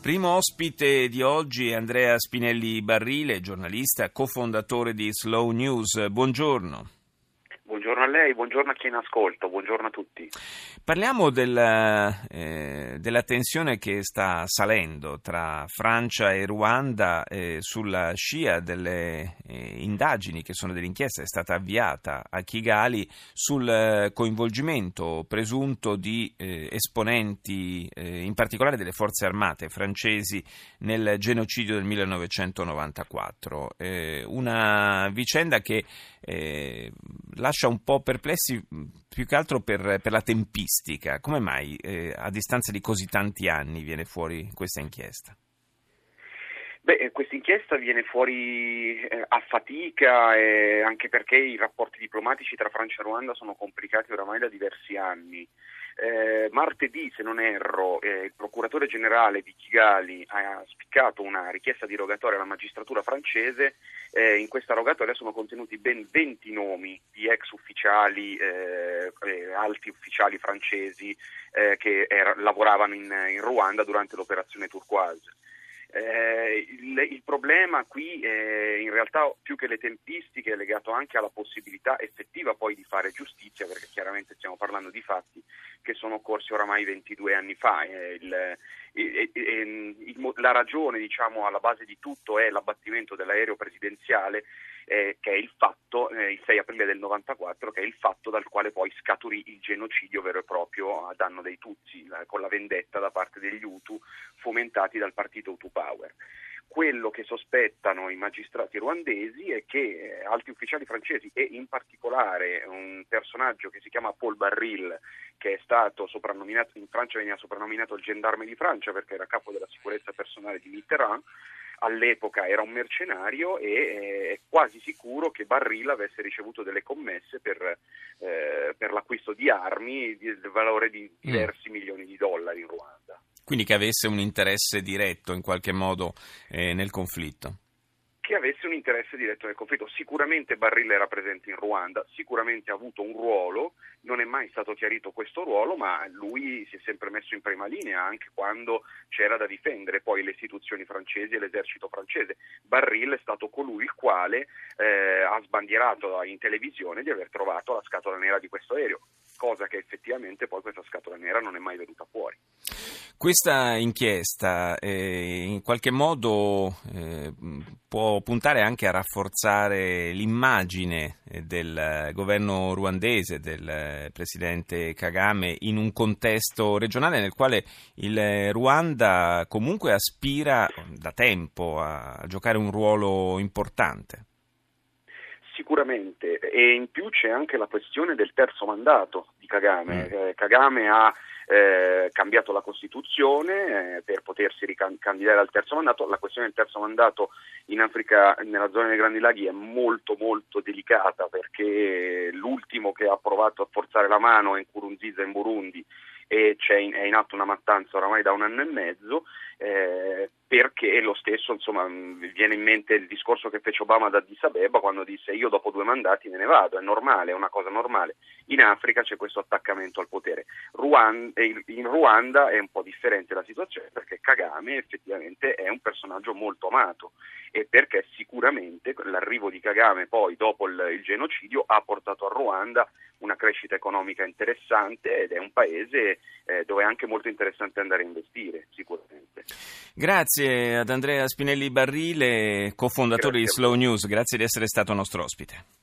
Primo ospite di oggi è Andrea Spinelli Barrile, giornalista, cofondatore di Slow News. Buongiorno. Lei, buongiorno a chi è in ascolto, buongiorno a tutti. Parliamo della, eh, della tensione che sta salendo tra Francia e Ruanda eh, sulla scia delle eh, indagini che sono dell'inchiesta, è stata avviata a Kigali sul eh, coinvolgimento presunto di eh, esponenti, eh, in particolare delle forze armate francesi, nel genocidio del 1994. una vicenda che lascia un po' perplessi più che altro per, per la tempistica. Come mai eh, a distanza di così tanti anni viene fuori questa inchiesta? Beh, questa inchiesta viene fuori eh, a fatica eh, anche perché i rapporti diplomatici tra Francia e Ruanda sono complicati oramai da diversi anni. Eh, martedì, se non erro, eh, il procuratore generale di Kigali ha spiccato una richiesta di rogatoria alla magistratura francese. Eh, in questa rogatoria sono contenuti ben 20 nomi di ex ufficiali, eh, eh, alti ufficiali francesi eh, che era, lavoravano in, in Ruanda durante l'operazione Turquoise. Eh, il, il, problema qui eh, in realtà più che le tempistiche è legato anche alla possibilità effettiva poi di fare giustizia perché chiaramente stiamo parlando di fatti che sono occorsi oramai 22 anni fa. Eh, il, il, la ragione diciamo, alla base di tutto è l'abbattimento dell'aereo presidenziale eh, che è il fatto, eh, il 6 aprile del 94, che è il fatto dal quale poi scaturì il genocidio vero e proprio a danno dei Tutsi, la, con la vendetta da parte degli Hutu fomentati dal partito Hutu Power. Quello che sospettano i magistrati ruandesi è che eh, alti ufficiali francesi e in particolare un personaggio che si chiama Paul Barril, che è stato soprannominato in Francia veniva soprannominato il gendarme di Francia perché era capo della sicurezza personale di Mitterrand, all'epoca era un mercenario e eh, è quasi sicuro che Barril avesse ricevuto delle commesse per, eh, per l'acquisto di armi del valore di mm. diversi mm. milioni di dollari in Ruanda. Quindi che avesse un interesse diretto in qualche modo eh, nel conflitto che avesse un interesse diretto nel conflitto. Sicuramente Barilla era presente in Ruanda, sicuramente ha avuto un ruolo, non è mai stato chiarito questo ruolo, ma lui si è sempre messo in prima linea anche quando c'era da difendere poi le istituzioni francesi e l'esercito francese. Barilla è stato colui il quale eh, ha sbandierato in televisione di aver trovato la scatola nera di questo aereo cosa che effettivamente poi questa scatola nera non è mai venuta fuori. Questa inchiesta eh, in qualche modo eh, può puntare anche a rafforzare l'immagine eh, del governo ruandese, del presidente Kagame, in un contesto regionale nel quale il Ruanda comunque aspira da tempo a giocare un ruolo importante. Sicuramente, e in più c'è anche la questione del terzo mandato di Kagame. Mm. Eh, Kagame ha eh, cambiato la Costituzione eh, per potersi ricandidare al terzo mandato. La questione del terzo mandato in Africa, nella zona dei Grandi Laghi, è molto molto delicata perché l'ultimo che ha provato a forzare la mano è in Kurunziza in Burundi e in, è in atto una mattanza oramai da un anno e mezzo. Eh, perché lo stesso, insomma, viene in mente il discorso che fece Obama ad Addis Abeba quando disse io dopo due mandati me ne vado, è normale, è una cosa normale. In Africa c'è questo attaccamento al potere. Ruanda, in Ruanda è un po' differente la situazione perché Kagame effettivamente è un personaggio molto amato e perché sicuramente l'arrivo di Kagame poi dopo il, il genocidio ha portato a Ruanda una crescita economica interessante ed è un paese eh, dove è anche molto interessante andare a investire sicuramente. Grazie ad Andrea Spinelli Barrile, cofondatore Grazie di Slow News, grazie di essere stato nostro ospite.